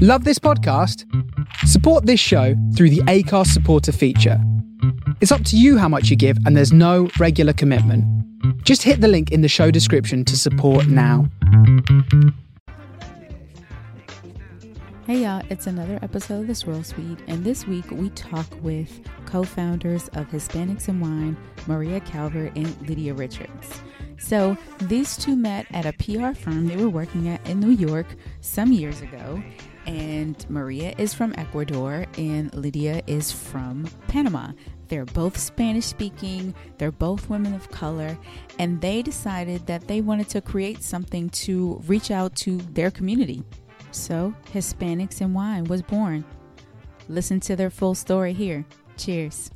Love this podcast? Support this show through the Acast supporter feature. It's up to you how much you give, and there's no regular commitment. Just hit the link in the show description to support now. Hey y'all, it's another episode of The Swirl Suite, and this week we talk with co founders of Hispanics in Wine, Maria Calvert and Lydia Richards. So these two met at a PR firm they were working at in New York some years ago, and Maria is from Ecuador and Lydia is from Panama. They're both Spanish speaking, they're both women of color, and they decided that they wanted to create something to reach out to their community. So, Hispanics in Wine was born. Listen to their full story here. Cheers.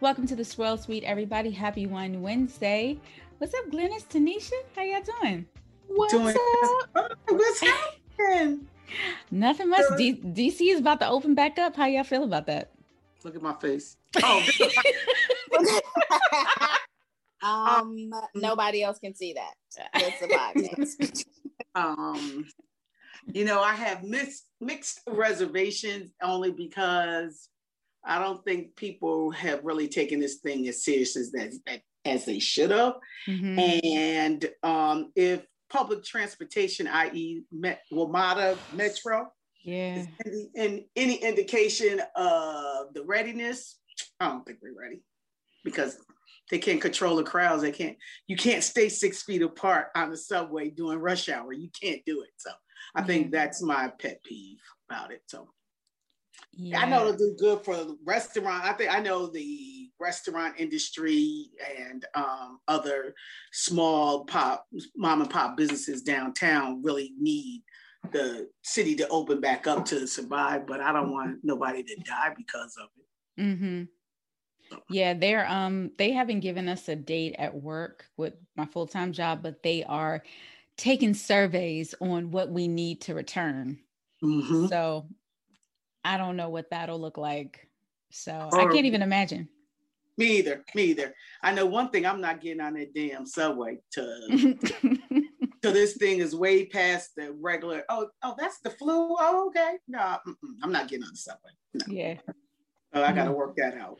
Welcome to the Swirl Suite, everybody. Happy Wine Wednesday. What's up, Glynis, Tanisha? How y'all doing? What's Doing- up? What's happening? Nothing much. D- DC is about to open back up. How y'all feel about that? Look at my face. Oh, um, nobody else can see that. It's a podcast. um, you know, I have mixed mixed reservations only because I don't think people have really taken this thing as serious as that as they should have. Mhm. And um, if public transportation, i.e., Met, WMATA Metro, Yeah. is any, in any indication of the readiness, I don't think we're ready because they can't control the crowds. They can't. You can't stay six feet apart on the subway during rush hour. You can't do it. So I think that's my pet peeve about it. So yeah. I know it'll do good for the restaurant. I think I know the restaurant industry and um, other small pop mom and pop businesses downtown really need the city to open back up to survive. But I don't want nobody to die because of it. Mm-hmm. Yeah, they're um they haven't given us a date at work with my full-time job, but they are taking surveys on what we need to return. Mhm. So I don't know what that'll look like. So I can't even imagine. Me either. Me either. I know one thing. I'm not getting on that damn subway to so this thing is way past the regular. Oh, oh, that's the flu. Oh, okay. No, I'm not getting on the subway. No. yeah, Oh, I got to work that out.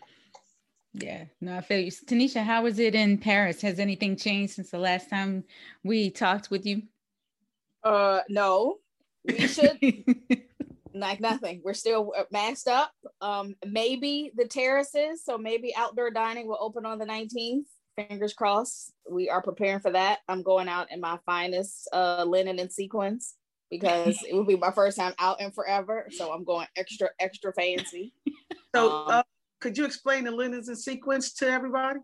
yeah. No, I feel you. Tanisha, how was it in Paris? Has anything changed since the last time we talked with you? uh, no, we should like nothing. We're still uh, masked up. Um, maybe the terraces, so maybe outdoor dining will open on the 19th. Fingers crossed. We are preparing for that. I'm going out in my finest uh, linen and sequins because it will be my first time out in forever. So I'm going extra, extra fancy. So, Um, uh, could you explain the linens and sequins to everybody?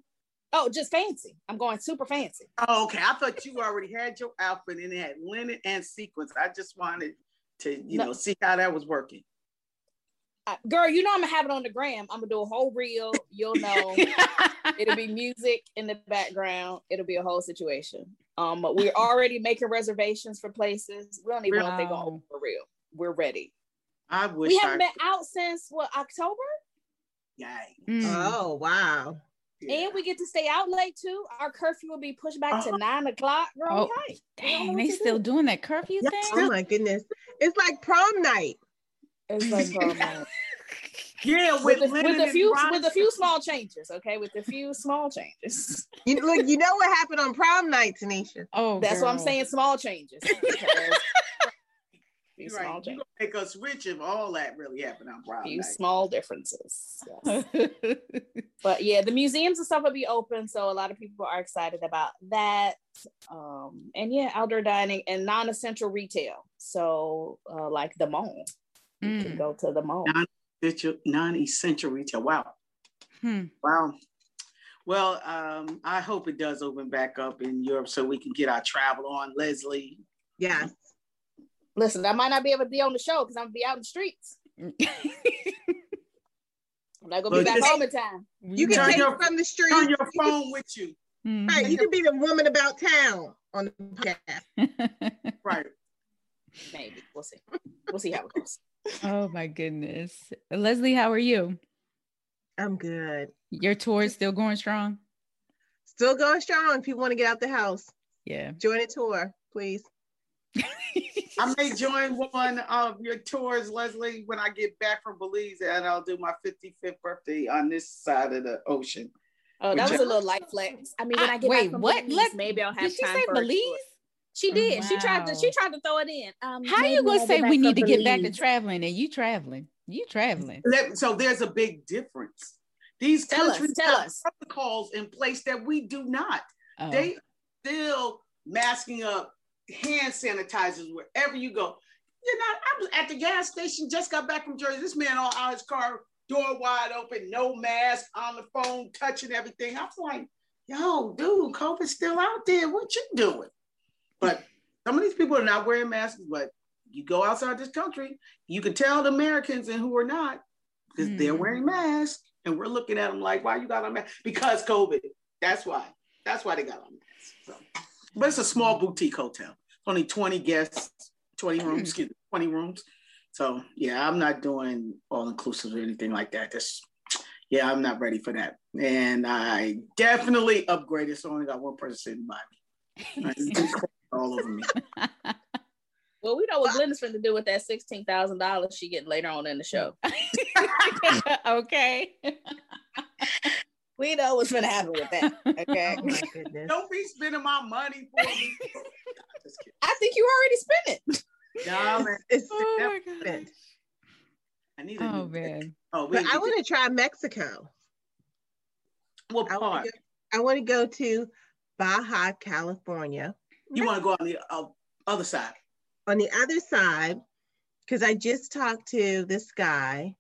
Oh, just fancy. I'm going super fancy. Oh, okay. I thought you already had your outfit and it had linen and sequins. I just wanted to, you No. know, see how that was working. Uh, girl, you know I'm gonna have it on the gram. I'm gonna do a whole reel. You'll know. It'll be music in the background. It'll be a whole situation. Um, but we're already making reservations for places. We don't even know if they're gonna open for real. We're ready. I wish We haven't been out since what October, Yay. Mm. Oh wow. Yeah. and we get to stay out late too. Our curfew will be pushed back to Oh. nine o'clock. Girl, Oh, okay. We don't know Dang, they still do. doing that curfew Yeah. thing? Oh my goodness. It's like prom night. It's like prom night. yeah, with, with, the, with a few bronze- with a few small changes. Okay, with a few small changes. You look, you know what happened on prom night, Tanisha. Oh, That's what I'm saying. Small changes. because- few You're small right. You're gonna make us rich if all that really happened on Brown few night. small differences. Yes. but yeah, the museums and stuff will be open, so a lot of people are excited about that. Um, and yeah, outdoor dining and non-essential retail. So uh, like the mall, you can Mm. go to the mall. Non-essential- Non-essential retail. Wow. Hmm. Wow. Well, um, I hope it does open back up in Europe so we can get our travel on. Leslie, Yeah. Listen, I might not be able to be on the show because I'm gonna be out in the streets. I'm not gonna be back home in time. You can take your- it from the street. turn your phone with you. Mhm. Right, you can be the woman about town on the podcast. Right. Maybe we'll see. We'll see how it goes. oh my goodness. Leslie, how are you? I'm good. Your tour is still going strong? Still going strong. If you want to get out the house, Yeah. join a tour, please. I may join one of your tours, Leslie, when I get back from Belize, and I'll do my 55th birthday on this side of the ocean. Oh, that was I- a little light flex. I mean, when I, I- get wait, back from what? Belize, Let- maybe I'll have Did she time say for a. Belize? She did. She tried to. She tried to throw it in. Um, How maybe you gonna say we need to get back to traveling and you traveling? You traveling. Let- So there's a big difference. These Tell us, countries tell have us. protocols in place that we do not. Oh. They still masking up hand sanitizers wherever you go. You're not. I was at the gas station, just got back from Jersey. This man all out his car, door wide open, no mask, on the phone, touching everything. I was like, yo, dude, COVID's still out there. What you doing? But some of these people are not wearing masks, but you go outside this country, you can tell the Americans and who are not, because they're Mhm. wearing masks. And we're looking at them like, why you got on mask? Because COVID. That's why. That's why they got on masks. So, but it's a small boutique hotel. Only 20 guests, 20 Hmm. rooms, excuse me, 20 rooms. So yeah, I'm not doing all inclusive or anything like that. Just yeah, I'm not ready for that. And I definitely upgraded. So I only got one person sitting by me. I just crawled all over me. Well, we know what Glenda's going to do with that sixteen thousand dollars she getting later on in the show. okay. We know what's going to happen with that. Okay. Oh my goodness. Don't be spending my money for me. Just. I think you already spent it. Nah, man. It's Oh my significant. I need a Oh new man. Oh, we But I want to try Mexico. what I part? want to go, I want to go to Baja, California. You want to go on the uh, other side? On the other side, because I just talked to this guy,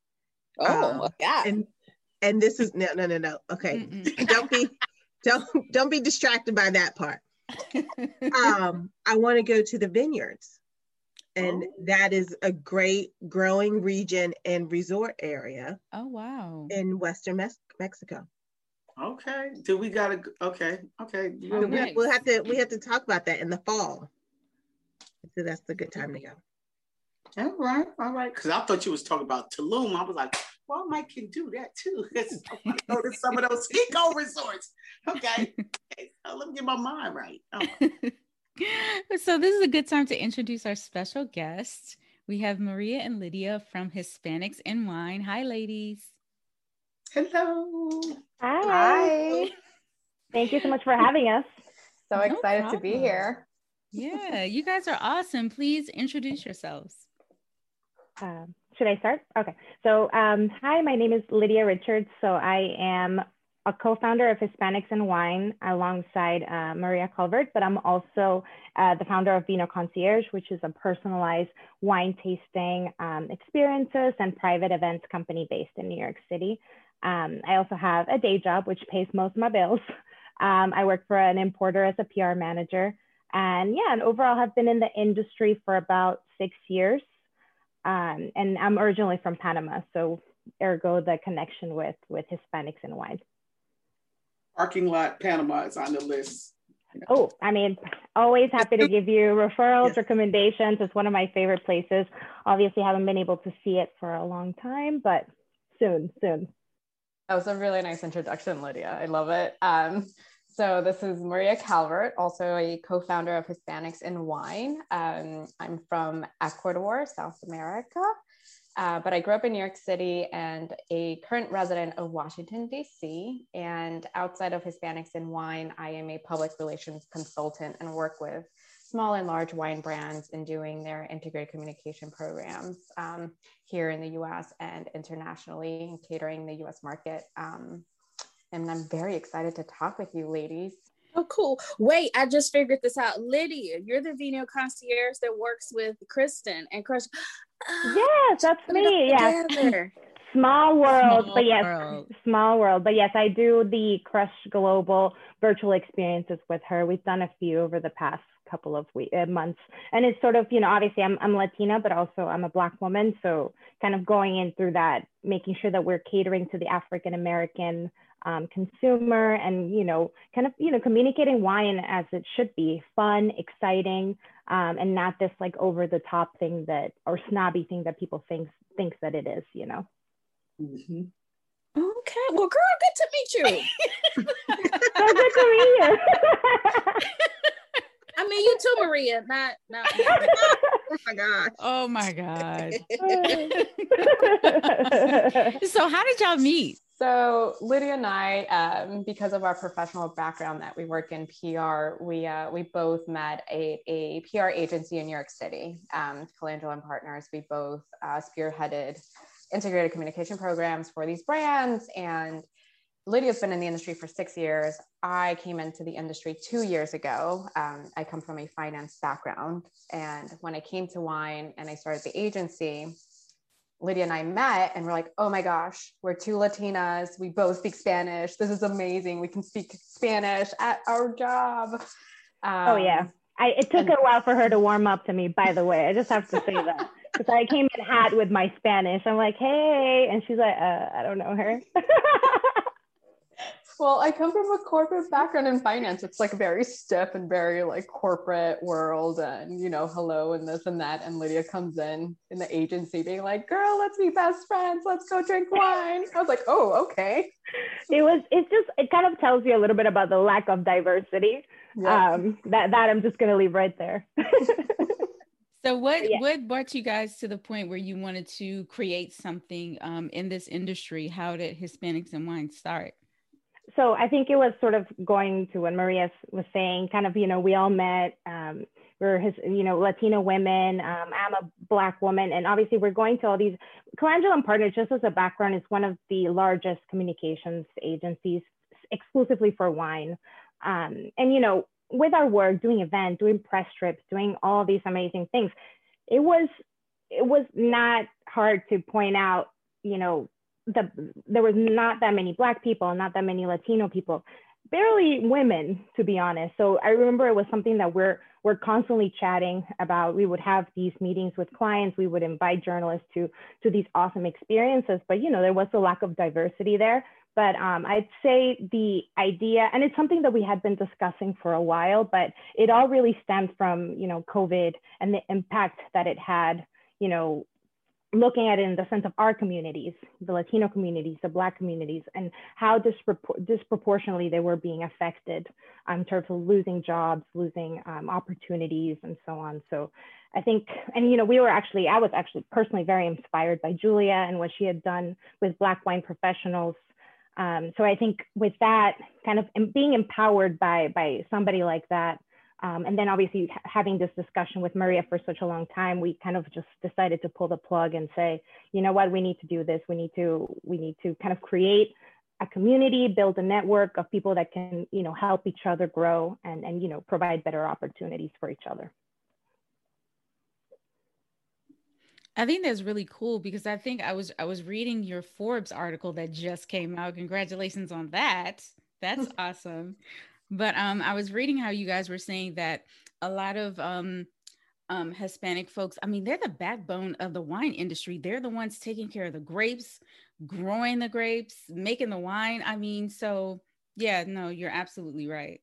Oh, Um, my God. and and this is no no no no. Okay, don't be don't don't be distracted by that part. Um, I want to go to the vineyards, and Oh. that is a great growing region and resort area oh wow. in Western Mex- Mexico. Okay. Do we gotta? Okay. Okay. Oh, So we, we'll have to we have to talk about that in the fall. So that's the good time to go. All right. All right. Because I thought you was talking about Tulum. I was like, well, Mike can do that too. 'Cause I want to go to some of those eco resorts. Okay. okay. So let me get my mind right. Oh, so this is a good time to introduce our special guests. We have Maria and Lydia from Hispanics in Wine. Hi, ladies. hello. Hi. Thank you so much for having us. So No excited to be here. Yeah, you guys are awesome. Please introduce yourselves. Um, should I start? Okay. So, um, hi, my name is Lydia Richards. So, I am a co founder of Hispanics in Wine alongside uh, Maria Calvert, but I'm also uh, the founder of Vino Concierge, which is a personalized wine tasting um, experiences and private events company based in New York City. Um, I also have a day job, which pays most of my bills. Um, I work for an importer as a PR manager. And yeah, and overall have been in the industry for about six years. Um, and I'm originally from Panama, so ergo the connection with with Hispanics in wine. Parking lot Panama is on the list. Oh, I mean, always happy to give you referrals, Yes. recommendations. It's one of my favorite places. Obviously, haven't been able to see it for a long time, but soon, soon. That was a really nice introduction, Lydia. I love it. Um, so this is Maria Calvert, also a co-founder of Hispanics in Wine. Um, I'm from Ecuador, South America, uh, but I grew up in New York City and a current resident of Washington, D.C. And outside of Hispanics in Wine, I am a public relations consultant and work with small and large wine brands in doing their integrated communication programs um, here in the US and internationally catering the US market. Um, and I'm very excited to talk with you, ladies. Oh, cool. Wait, I just figured this out. Lydia, you're the Vino concierge that works with Kristen and Crush. Yes, that's me. Yes. Small world, Small but yes, world. small world. But yes, I do the Crush Global virtual experiences with her. We've done a few over the past couple of weeks, uh, months, and it's sort of you know obviously I'm I'm Latina, but also I'm a Black woman, so kind of going in through that, making sure that we're catering to the African American um, consumer, and you know kind of you know communicating wine as it should be, fun, exciting, um, and not this like over the top thing that or snobby thing that people think thinks that it is. You know. Mhm. Okay. Well, girl, good to meet you. so good to meet you. I mean, you too, Maria. Not, not. oh my god. Oh my god. so how did y'all meet? So Lydia and I, um, because of our professional background that we work in PR, we uh, we both met at a, PR agency in New York City, um, Colangelo and Partners. We both uh, spearheaded integrated communication programs for these brands, and Lydia's been in the industry for six years. I came into the industry two years ago. Um, I come from a finance background, and when I came to wine and I started the agency, Lydia and I met and we're like, oh my gosh, we're two Latinas. We both speak Spanish. This is amazing. We can speak Spanish at our job. Um, oh, yeah. I, it took and- a while for her to warm up to me, by the way. I just have to say that. Because I came in hot with my Spanish. I'm like, hey. And she's like, uh, I don't know her. Well, I come from a corporate background in finance. It's like very stiff and very like corporate world and, you know, hello and this and that. And Lydia comes in in the agency being like, girl, let's be best friends. Let's go drink wine. I was like, oh, okay. It was, it just, it kind of tells you a little bit about the lack of diversity. Yeah. Um, that, that I'm just going to leave right there. So what yeah. what brought you guys to the point where you wanted to create something um, in this industry? How did Hispanics in Wine start? So I think it was sort of going to what Maria was saying, kind of, you know, we all met, um, we're his, you know, Latino women. Um, I'm a black woman, and obviously we're going to all these. Colangelo and Partners, just as a background, is one of the largest communications agencies exclusively for wine. Um, and you know, with our work, doing events, doing press trips, doing all these amazing things, it was it was not hard to point out, you know, the there was not that many black people, not that many Latino people, barely women, to be honest. So I remember it was something that we're we're constantly chatting about. We would have these meetings with clients. We would invite journalists to to these awesome experiences. But you know, there was a lack of diversity there. But um, I'd say the idea, and it's something that we had been discussing for a while, but it all really stemmed from you know COVID and the impact that it had, you know, looking at it in the sense of our communities, the Latino communities, the Black communities, and how dispropor- disproportionately they were being affected um, in terms of losing jobs, losing um, opportunities, and so on. So I think, and you know, we were actually, I was actually personally very inspired by Julia and what she had done with Black wine professionals. Um, so I think with that, kind of being empowered by by somebody like that, um, and then obviously having this discussion with Maria for such a long time, we kind of just decided to pull the plug and say, you know what, we need to do this. We need to, we need to kind of create a community, build a network of people that can, you know, help each other grow and, and, you know, provide better opportunities for each other. I think that's really cool because I think I was I was reading your Forbes article that just came out. Congratulations on that. That's awesome. But um, I was reading how you guys were saying that a lot of um, um, Hispanic folks, I mean, they're the backbone of the wine industry. They're the ones taking care of the grapes, growing the grapes, making the wine. I mean, so yeah, no, you're absolutely right.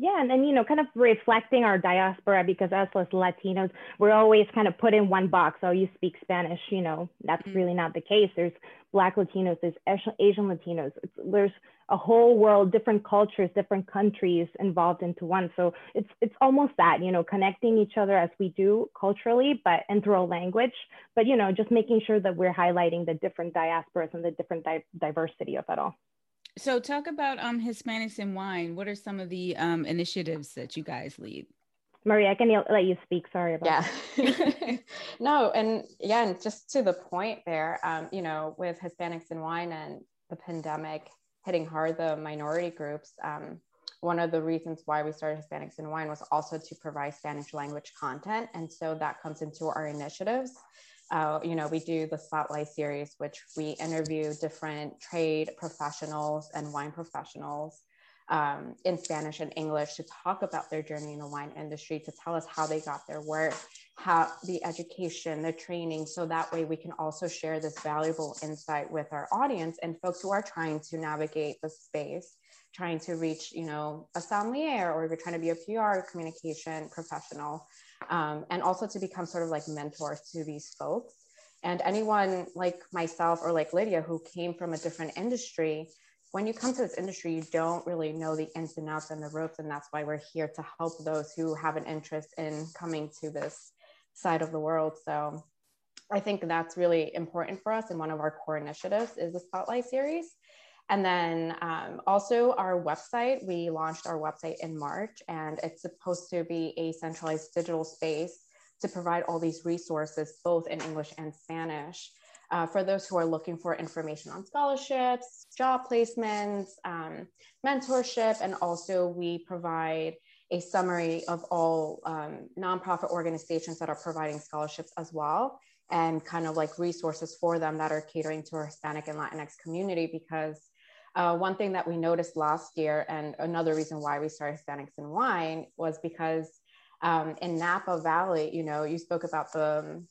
Yeah, and then you know, kind of reflecting our diaspora because us as Latinos, we're always kind of put in one box. Oh, you speak Spanish, you know, that's mm-hmm. really not the case. There's Black Latinos, there's Asian Latinos. It's, there's a whole world, different cultures, different countries involved into one. So it's it's almost that, you know, connecting each other as we do culturally, but and through a language, but you know, just making sure that we're highlighting the different diasporas and the different di- diversity of it all. So, talk about um, Hispanics in wine. What are some of the um, initiatives that you guys lead? Maria, I can let you speak. Sorry about yeah. no, and yeah, and just to the point there, um, you know, with Hispanics in wine and the pandemic hitting hard the minority groups, um, one of the reasons why we started Hispanics in Wine was also to provide Spanish language content. And so that comes into our initiatives uh, you know, we do the Spotlight series, which we interview different trade professionals and wine professionals um, in Spanish and English to talk about their journey in the wine industry, to tell us how they got their work, how the education, the training, so that way we can also share this valuable insight with our audience and folks who are trying to navigate the space, trying to reach, you know, a sommelier or if you're trying to be a PR communication professional um, and also to become sort of like mentors to these folks. And anyone like myself or like Lydia who came from a different industry, when you come to this industry, you don't really know the ins and outs and the ropes. And that's why we're here to help those who have an interest in coming to this side of the world. So I think that's really important for us. And one of our core initiatives is the Spotlight series. And then um, also our website, we launched our website in March, and it's supposed to be a centralized digital space to provide all these resources, both in English and Spanish, uh, for those who are looking for information on scholarships, job placements, um, mentorship, and also we provide a summary of all um, nonprofit organizations that are providing scholarships as well and kind of like resources for them that are catering to our Hispanic and Latinx community because uh, one thing that we noticed last year, and another reason why we started Hispanics in Wine, was because um, in Napa Valley, you know, you spoke about the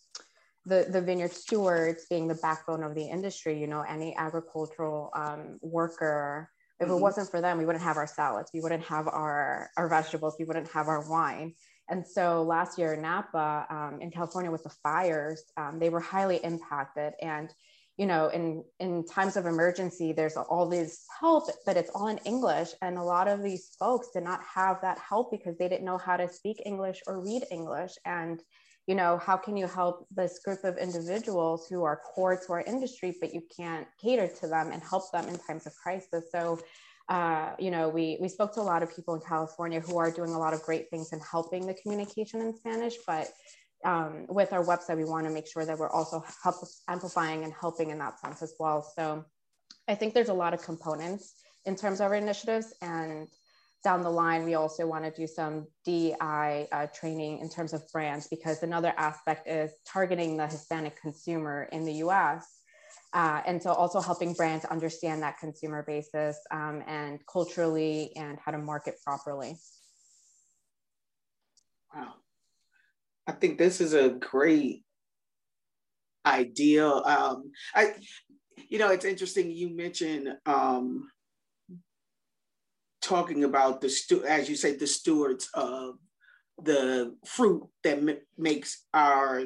the, the vineyard stewards being the backbone of the industry. You know, any agricultural um, worker, if mm-hmm. it wasn't for them, we wouldn't have our salads, we wouldn't have our our vegetables, we wouldn't have our wine. And so last year in Napa, um, in California, with the fires, um, they were highly impacted and you know in in times of emergency there's all this help but it's all in english and a lot of these folks did not have that help because they didn't know how to speak english or read english and you know how can you help this group of individuals who are core to our industry but you can't cater to them and help them in times of crisis so uh, you know, we we spoke to a lot of people in California who are doing a lot of great things in helping the communication in Spanish, but um, with our website, we want to make sure that we're also help, amplifying and helping in that sense as well. So I think there's a lot of components in terms of our initiatives. And down the line, we also want to do some DI uh, training in terms of brands, because another aspect is targeting the Hispanic consumer in the US. Uh, and so also helping brands understand that consumer basis um, and culturally and how to market properly. Wow. I think this is a great idea. Um, I, you know, it's interesting. You mentioned um, talking about the as you say, the stewards of the fruit that m- makes our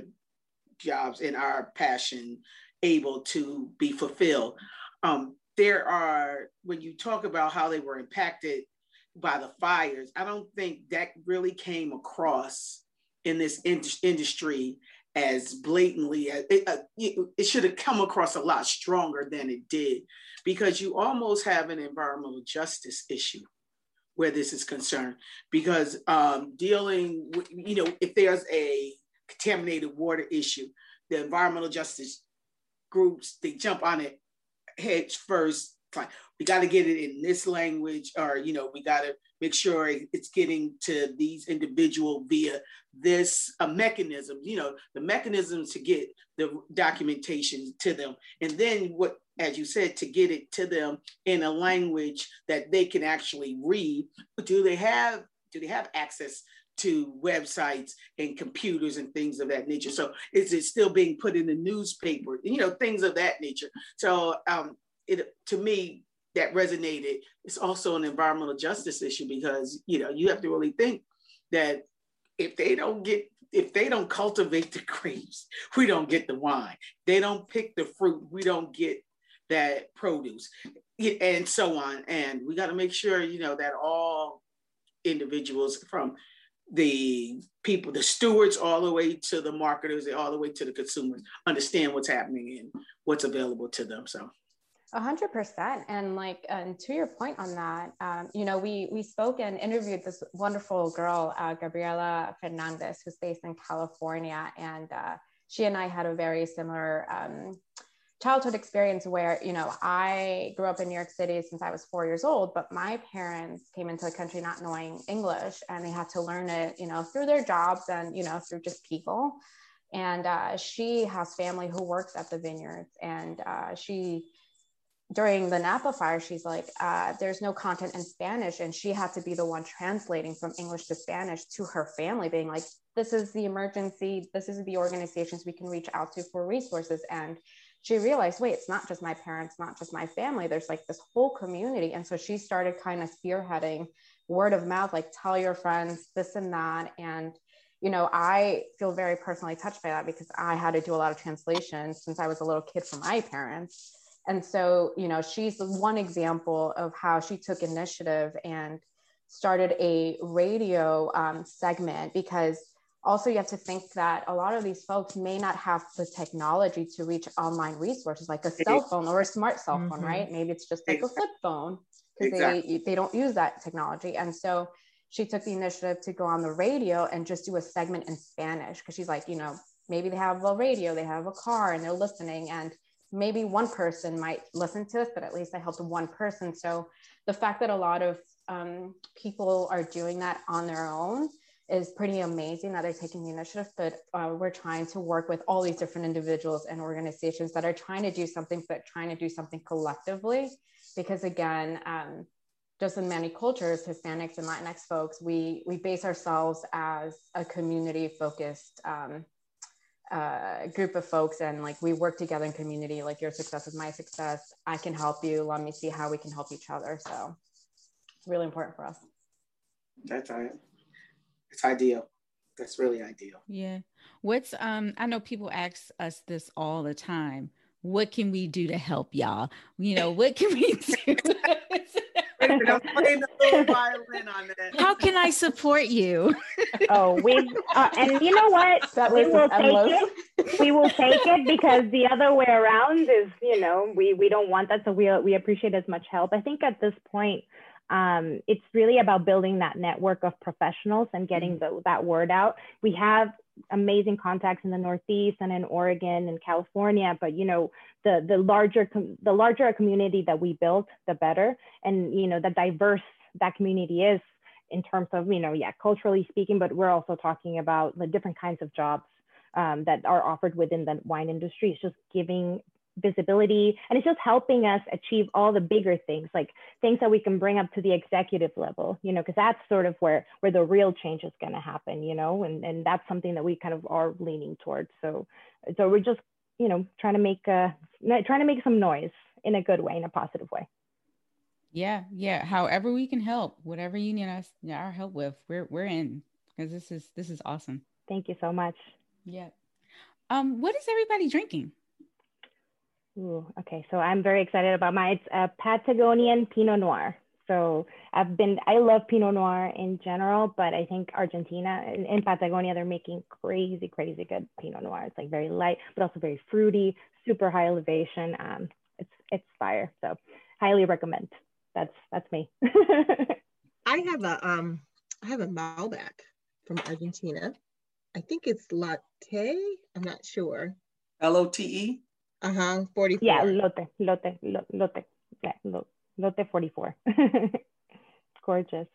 jobs and our passion able to be fulfilled. Um, there are when you talk about how they were impacted by the fires, I don't think that really came across in this in- industry as blatantly as it, uh, it should have come across a lot stronger than it did because you almost have an environmental justice issue where this is concerned. Because um, dealing with, you know if there's a contaminated water issue the environmental justice groups they jump on it heads first fine. We got to get it in this language or you know we got to make sure it's getting to these individual via this a mechanism you know the mechanisms to get the documentation to them. And then what as you said to get it to them in a language that they can actually read. Do they have do they have access to websites and computers and things of that nature? So is it still being put in the newspaper? You know things of that nature. So um it to me that resonated. It's also an environmental justice issue because you know you have to really think that if they don't get if they don't cultivate the grapes, we don't get the wine. They don't pick the fruit, we don't get that produce, and so on. And we got to make sure you know that all individuals from the people, the stewards, all the way to the marketers, all the way to the consumers, understand what's happening and what's available to them. So a hundred percent. And like, and to your point on that, um, you know, we we spoke and interviewed this wonderful girl, uh, Gabriela Fernandez, who's based in California, and uh, she and I had a very similar um, childhood experience where you know I grew up in New York City since I was four years old, but my parents came into the country not knowing English, and they had to learn it, you know, through their jobs and you know through just people. And uh, she has family who works at the vineyards, and uh, she during the Napa fire, she's like, uh, there's no content in Spanish. And she had to be the one translating from English to Spanish to her family, being like, this is the emergency, this is the organizations we can reach out to for resources. And she realized, wait, it's not just my parents, not just my family, there's like this whole community. And so she started kind of spearheading word of mouth, like tell your friends this and that. And you know, I feel very personally touched by that because I had to do a lot of translation since I was a little kid for my parents and so, you know, she's one example of how she took initiative and started a radio um, segment because also you have to think that a lot of these folks may not have the technology to reach online resources like a cell phone or a smart cell phone mm-hmm. right maybe it's just like exactly. a flip phone because exactly. they, they don't use that technology and so she took the initiative to go on the radio and just do a segment in spanish because she's like you know maybe they have a radio they have a car and they're listening and maybe one person might listen to us but at least i helped one person so the fact that a lot of um, people are doing that on their own is pretty amazing that they're taking the initiative, but uh, we're trying to work with all these different individuals and organizations that are trying to do something, but trying to do something collectively. Because again, um, just in many cultures, Hispanics and Latinx folks, we we base ourselves as a community focused um, uh, group of folks, and like we work together in community. Like your success is my success. I can help you. Let me see how we can help each other. So, really important for us. That's right it's ideal. That's really ideal. Yeah. What's um I know people ask us this all the time. What can we do to help y'all? You know, what can we do? How can I support you? oh, we uh, and you know what? That we will take it. We will take it because the other way around is, you know, we we don't want that, so we we appreciate as much help. I think at this point, um, it's really about building that network of professionals and getting mm-hmm. the, that word out. We have amazing contacts in the Northeast and in Oregon and California, but you know, the the larger the larger a community that we build, the better. And you know, the diverse that community is in terms of you know, yeah, culturally speaking, but we're also talking about the different kinds of jobs um, that are offered within the wine industry. It's just giving visibility and it's just helping us achieve all the bigger things like things that we can bring up to the executive level you know because that's sort of where where the real change is going to happen you know and and that's something that we kind of are leaning towards so so we're just you know trying to make a trying to make some noise in a good way in a positive way yeah yeah however we can help whatever you need us our help with we're we're in because this is this is awesome thank you so much yeah um what is everybody drinking Ooh, okay, so I'm very excited about my it's a Patagonian Pinot Noir. So I've been I love Pinot Noir in general, but I think Argentina in, in Patagonia they're making crazy crazy good Pinot Noir. It's like very light, but also very fruity, super high elevation. Um, it's it's fire. So highly recommend. That's that's me. I have a um I have a Malbec from Argentina. I think it's Latte. I'm not sure. L O T E. Uh-huh, 44. Yeah, lote, lote, lote, yeah, lote 44. Gorgeous.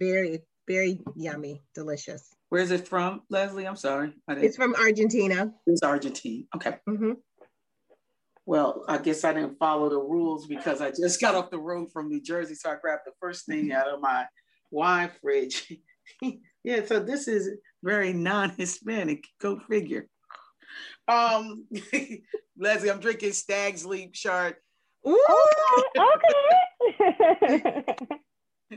Very, very yummy, delicious. Where is it from, Leslie? I'm sorry. It's from Argentina. It's Argentine. Okay. Mm-hmm. Well, I guess I didn't follow the rules because I just got off the road from New Jersey. So I grabbed the first thing out of my wine fridge. yeah, so this is very non-Hispanic. Go figure. Um, Leslie, I'm drinking Stag's Leap Chard. Ooh, okay.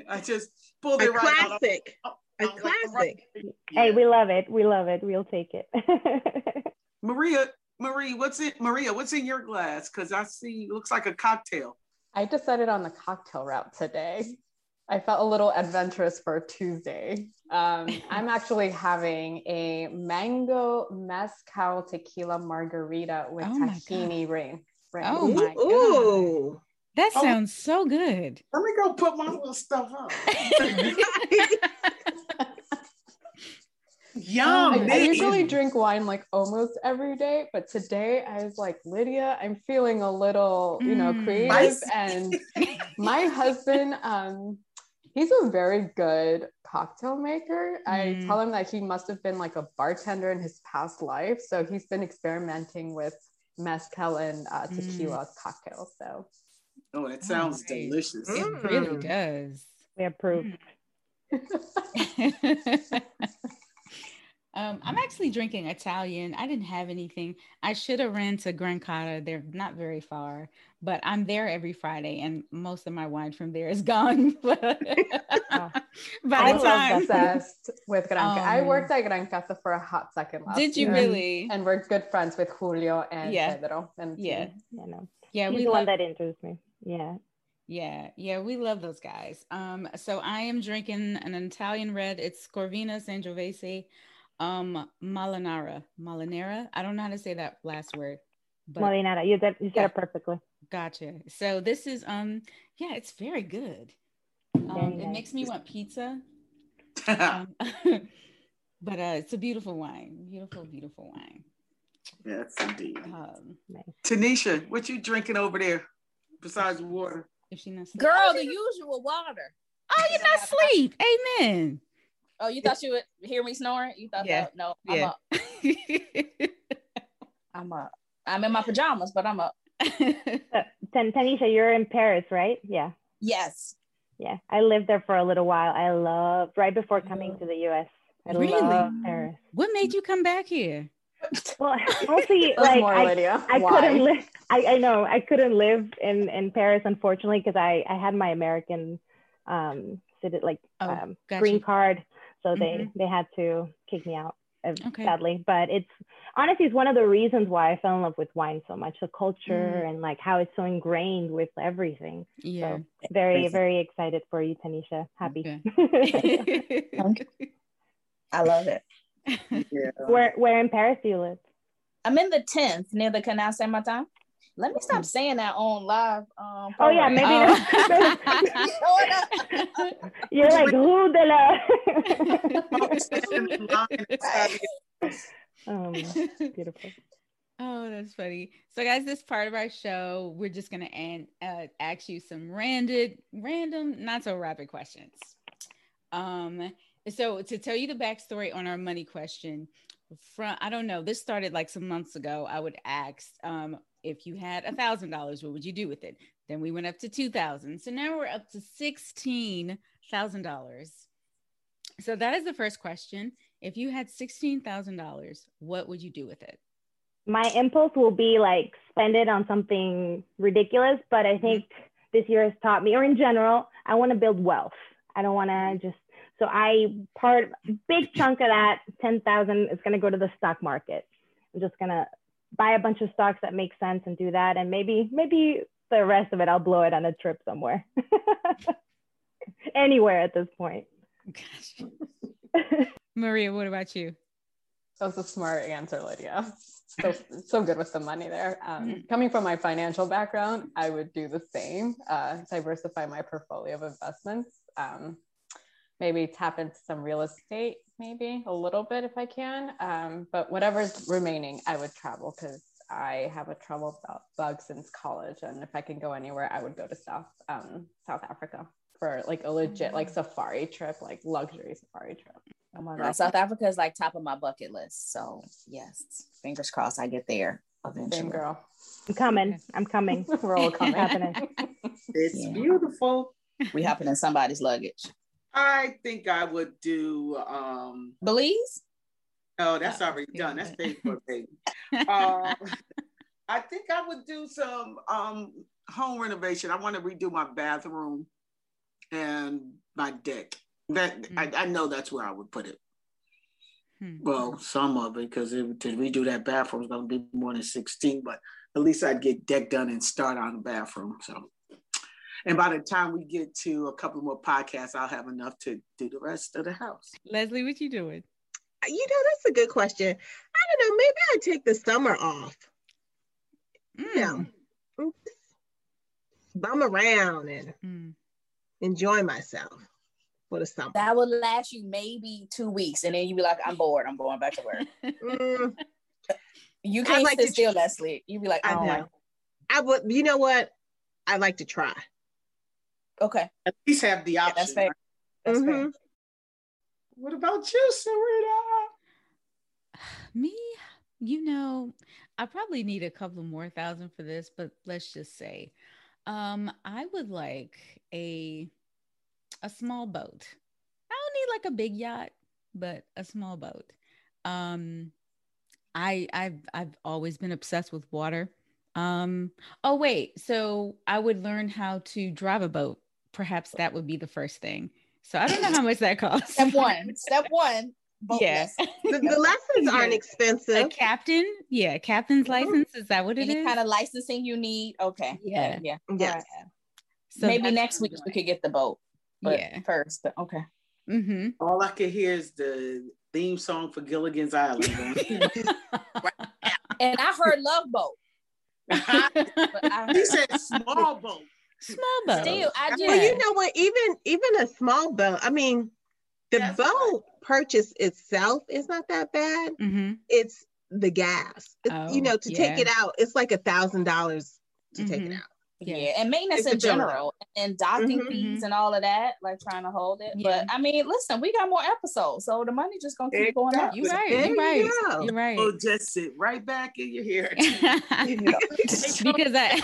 I just pulled it a right classic. out. A classic. Yeah. Hey, we love it. We love it. We'll take it. Maria, Marie, what's it? Maria, what's in your glass? Because I see looks like a cocktail. I decided on the cocktail route today. I felt a little adventurous for Tuesday. Um, I'm actually having a mango mezcal tequila margarita with oh Tajín ring. ring. Oh my Ooh. god! That oh. sounds oh, so good. Let me go put my little stuff on. Yum. I, I, usually drink wine like almost every day, but today I was like, Lydia, I'm feeling a little, you know, mm. creative. And my husband, um, he's a very good cocktail maker. Mm. I tell him that he must have been like a bartender in his past life. So he's been experimenting with mezcal and uh, mm. tequila mm. cocktails. So, oh, it sounds oh, delicious. It mm. really does. We approve. Um, I'm actually drinking Italian. I didn't have anything. I should have ran to Grand Cata. They're not very far, but I'm there every Friday, and most of my wine from there is gone. By I the time, obsessed with Gran Um, I worked at Grand Cata for a hot second last Did you year. really? And we're good friends with Julio and yeah. Pedro. And yeah, you know, yeah, He's we the love- one that introduced me. Yeah. Yeah, yeah, we love those guys. Um, so I am drinking an Italian red. It's Corvina Sangiovese. Um, Malinara, Malinara. I don't know how to say that last word, but Molinara, you did you said Yeah. it perfectly. gotcha. So this is um, yeah, it's very good. Um, Very it nice. makes me want pizza. Um, but uh, it's a beautiful wine. Beautiful, beautiful wine. yes, indeed. Um, Tanisha, what you drinking over there besides water? if she not sleep- Girl, the usual water. oh, you're not asleep. Amen. Oh, you thought you would hear me snoring? You thought Yeah. that? No, I'm Yeah. up. I'm up. I'm in my pajamas, but I'm up. Tan- Tanisha, you're in Paris, right? Yeah. Yes. Yeah. I lived there for a little while. I loved right before coming to the US. I Really? love Paris. what made you come back here? Well, mostly like I, I couldn't live. I, I know I couldn't live in in Paris unfortunately because I I had my American um citi- like Oh, um, gotcha. green card, so they Mhm. they had to kick me out Okay. sadly. But it's honestly it's one of the reasons why I fell in love with wine so much. The culture Mm. and like how it's so ingrained with everything. Yeah. Very Crazy. very excited for you, Tanisha. Happy. Okay. I love it. Yeah. where where in Paris do you live? I'm in the 10th near the Canal Saint Martin. Let me stop saying that on live. Um, Oh yeah, maybe Oh. not. You're like who de la. um, beautiful. Oh, that's funny. So, guys, this part of our show, we're just gonna end, uh, ask you some random, random, not so rapid questions. Um, so to tell you the backstory on our money question, from I don't know, this started like some months ago. I would ask, um, if you had a thousand dollars, what would you do with it? Then we went up to two thousand. So now we're up to sixteen thousand dollars. So that is the first question. If you had sixteen thousand dollars, what would you do with it? My impulse will be like spend it on something ridiculous, but I think this year has taught me, or in general, I want to build wealth. I don't want to just so I part big chunk of that ten thousand is going to go to the stock market. I'm just gonna buy a bunch of stocks that make sense and do that, and maybe maybe the rest of it I'll blow it on a trip somewhere, anywhere at this point. Gosh. Maria, what about you? That's a smart answer, Lydia. So, so good with the money there. Um, Mm. coming from my financial background, I would do the same, uh, diversify my portfolio of investments. Um, maybe tap into some real estate, maybe a little bit if I can. Um, but whatever's remaining, I would travel because I have a travel bug since college. And if I can go anywhere, I would go to South um, South Africa for like a legit like safari trip, like luxury safari trip. Oh my God. South Africa is like top of my bucket list. So, yes, fingers crossed I get there eventually. Same girl. I'm coming. I'm coming. We're all coming. happening. It's Yeah. beautiful. We hopping in somebody's luggage. I think I would do um Belize? oh that's Oh, already done. That's paid for baby. um, I think I would do some um home renovation. I want to redo my bathroom and my deck. That I, I know that's where I would put it. Hmm. Well, some of it because to redo that bathroom is going to be more than 16, but at least I'd get deck done and start on the bathroom. So, and by the time we get to a couple more podcasts, I'll have enough to do the rest of the house. Leslie, what you doing? You know, that's a good question. I don't know. Maybe I'd take the summer off. Mm. Yeah. Bum around and Mm. enjoy myself for the summer. That would last you maybe two weeks, and then you'd be like, I'm bored. I'm going back to work. Mm, You I'd can't like sit to still, Leslie. You'd be like, I oh, know. I would, you know what? I'd like to try. Okay. At least have the Yeah, option. that's fair. right? That's fair. Mhm. What about you, Sarita? Me, you know, I probably need a couple more thousand for this, but let's just say, um, I would like a a small boat. I don't need like a big yacht, but a small boat. Um, I I've I've always been obsessed with water. Um, oh wait, so I would learn how to drive a boat. Perhaps that would be the first thing. So I don't know how much that costs. Step one. Step one. boat Yeah. The, the lessons aren't A expensive. captain, yeah, captain's license. Is that what it Any is? kind of licensing you need. Okay. Yeah. Yeah. Yes. So Maybe next week we could get the boat. But Yeah. first, but okay. Mm-hmm. All I could hear is the theme song for Gilligan's Island. and I heard Love Boat. he said small boat. Small boat. Still, I just Well, you know what? Even even a small boat. I mean, the That's boat purchase itself is not that bad. Mm-hmm. It's the gas. It's, Oh, you know, to take it out, it's like a thousand dollars to take it Mhm. out. Yeah, and maintenance It's in fill-out. general, and docking Mhm. fees and all of that, like trying to hold it. Yeah. But I mean, listen, we got more episodes, so the money just gonna keep going up. You're right. There You're you right. go. You're right. Oh, just sit right back in your hair. because I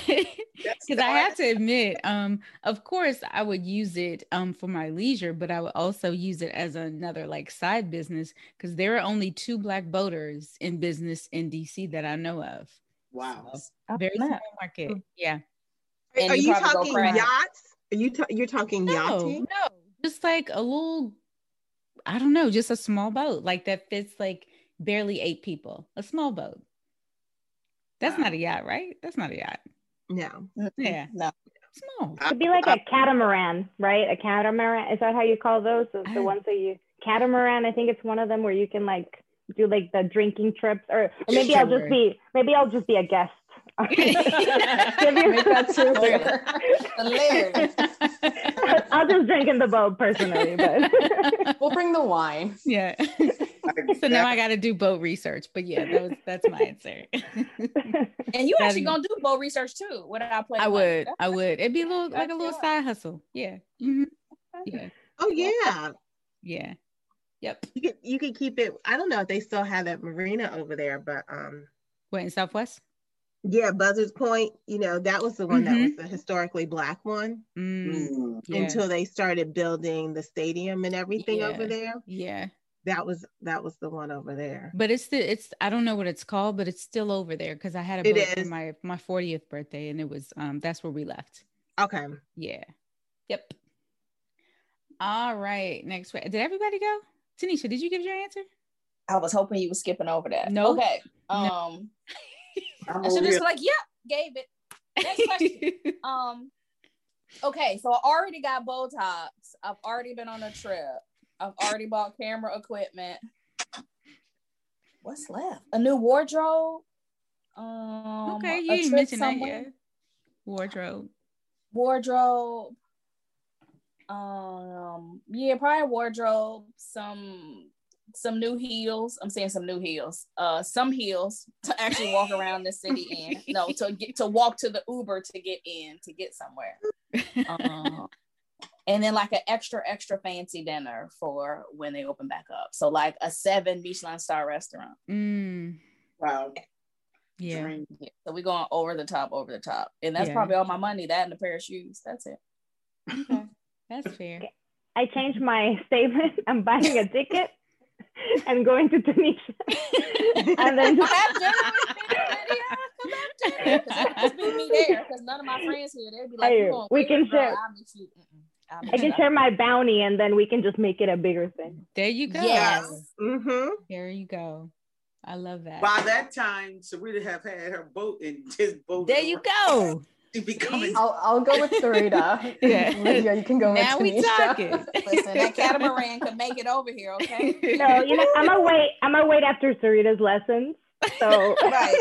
because I have to admit, um, of course I would use it um for my leisure, but I would also use it as another like side business because there are only two black boaters in business in DC that I know of. Wow. Oh, Very small market. Yeah. And Are you you talking yachts? Are you ta- you're talking No, yachting? no, just like a little, I don't know, just a small boat like that fits like barely eight people. A small boat. That's Wow. not a yacht, right? That's not a yacht. No. Yeah. No. Small. It'd be like a catamaran, right? A catamaran. Is that how you call those? The, I- the ones that you catamaran. I think it's one of them where you can like do like the drinking trips, or, or maybe I'll just be maybe I'll just be a guest. Make that too clear. Hilarious. I'll just drink in the boat personally, but We'll bring the wine. yeah. so now I got to do boat research, but yeah, that was that's my answer. And you That actually is- gonna do boat research too without playing. I would, I would. It'd be a little like a little yours. side hustle. Yeah. Mhm. Yeah. Oh yeah. Yeah. Yep. You could you could keep it. I don't know if they still have that marina over there, but um What in Southwest? Yeah, Buzzards Point, you know, that was the one that was Mhm. the historically black one Mm, Mm. yeah. until they started building the stadium and everything Yeah. over there. yeah. That was that was the one over there. But it's the it's I don't know what it's called, but it's still over there because I had a It boat for my my 40th birthday and it was um that's where we left. Okay. Yeah. Yep. All right. Next one. Did everybody go? Tanisha, did you give your answer? I was hoping you were skipping over that. Nope. Okay. No. I'm I should over just be like, yep, gave it. Next question. um, okay, so I already got Botox. I've already been on a trip. I've already bought camera equipment. What's left? A new wardrobe. Um, okay, you didn't trip mention that yet. Wardrobe. Wardrobe. Um, yeah, probably wardrobe. Some some new heels. I'm saying some new heels. Uh, some heels to actually walk around the city in. No, to get to walk to the Uber to get in to get somewhere. Um, and then like an extra extra fancy dinner for when they open back up. So like a seven Michelin star restaurant. Mm, Wow. yeah. Dream. Yeah. So we're going over the top, over the top, and that's Yeah. probably all my money. That and a pair of shoes. That's it. Okay. That's fair. I changed my statement. I'm buying a ticket and going to Tunisia, and then Come have dinner with me, Lydia. Come have dinner. 'Cause they just meet me there because none of my friends here. They'd be like, Hey, we can girl? share- I can share my bounty, and then we can just make it a bigger thing. There you go. Yes. Mm-hmm. There you go. I love that. By that time, Sarita have had her boat and just boat. There you go. To becoming I'll, I'll go with Sarita. Yeah. Lydia, you can go with Now we Tanisha. talking. Listen, that catamaran could make it over here, okay? No, you know, I'm gonna wait. I'm gonna wait after Sarita's lessons. So Right.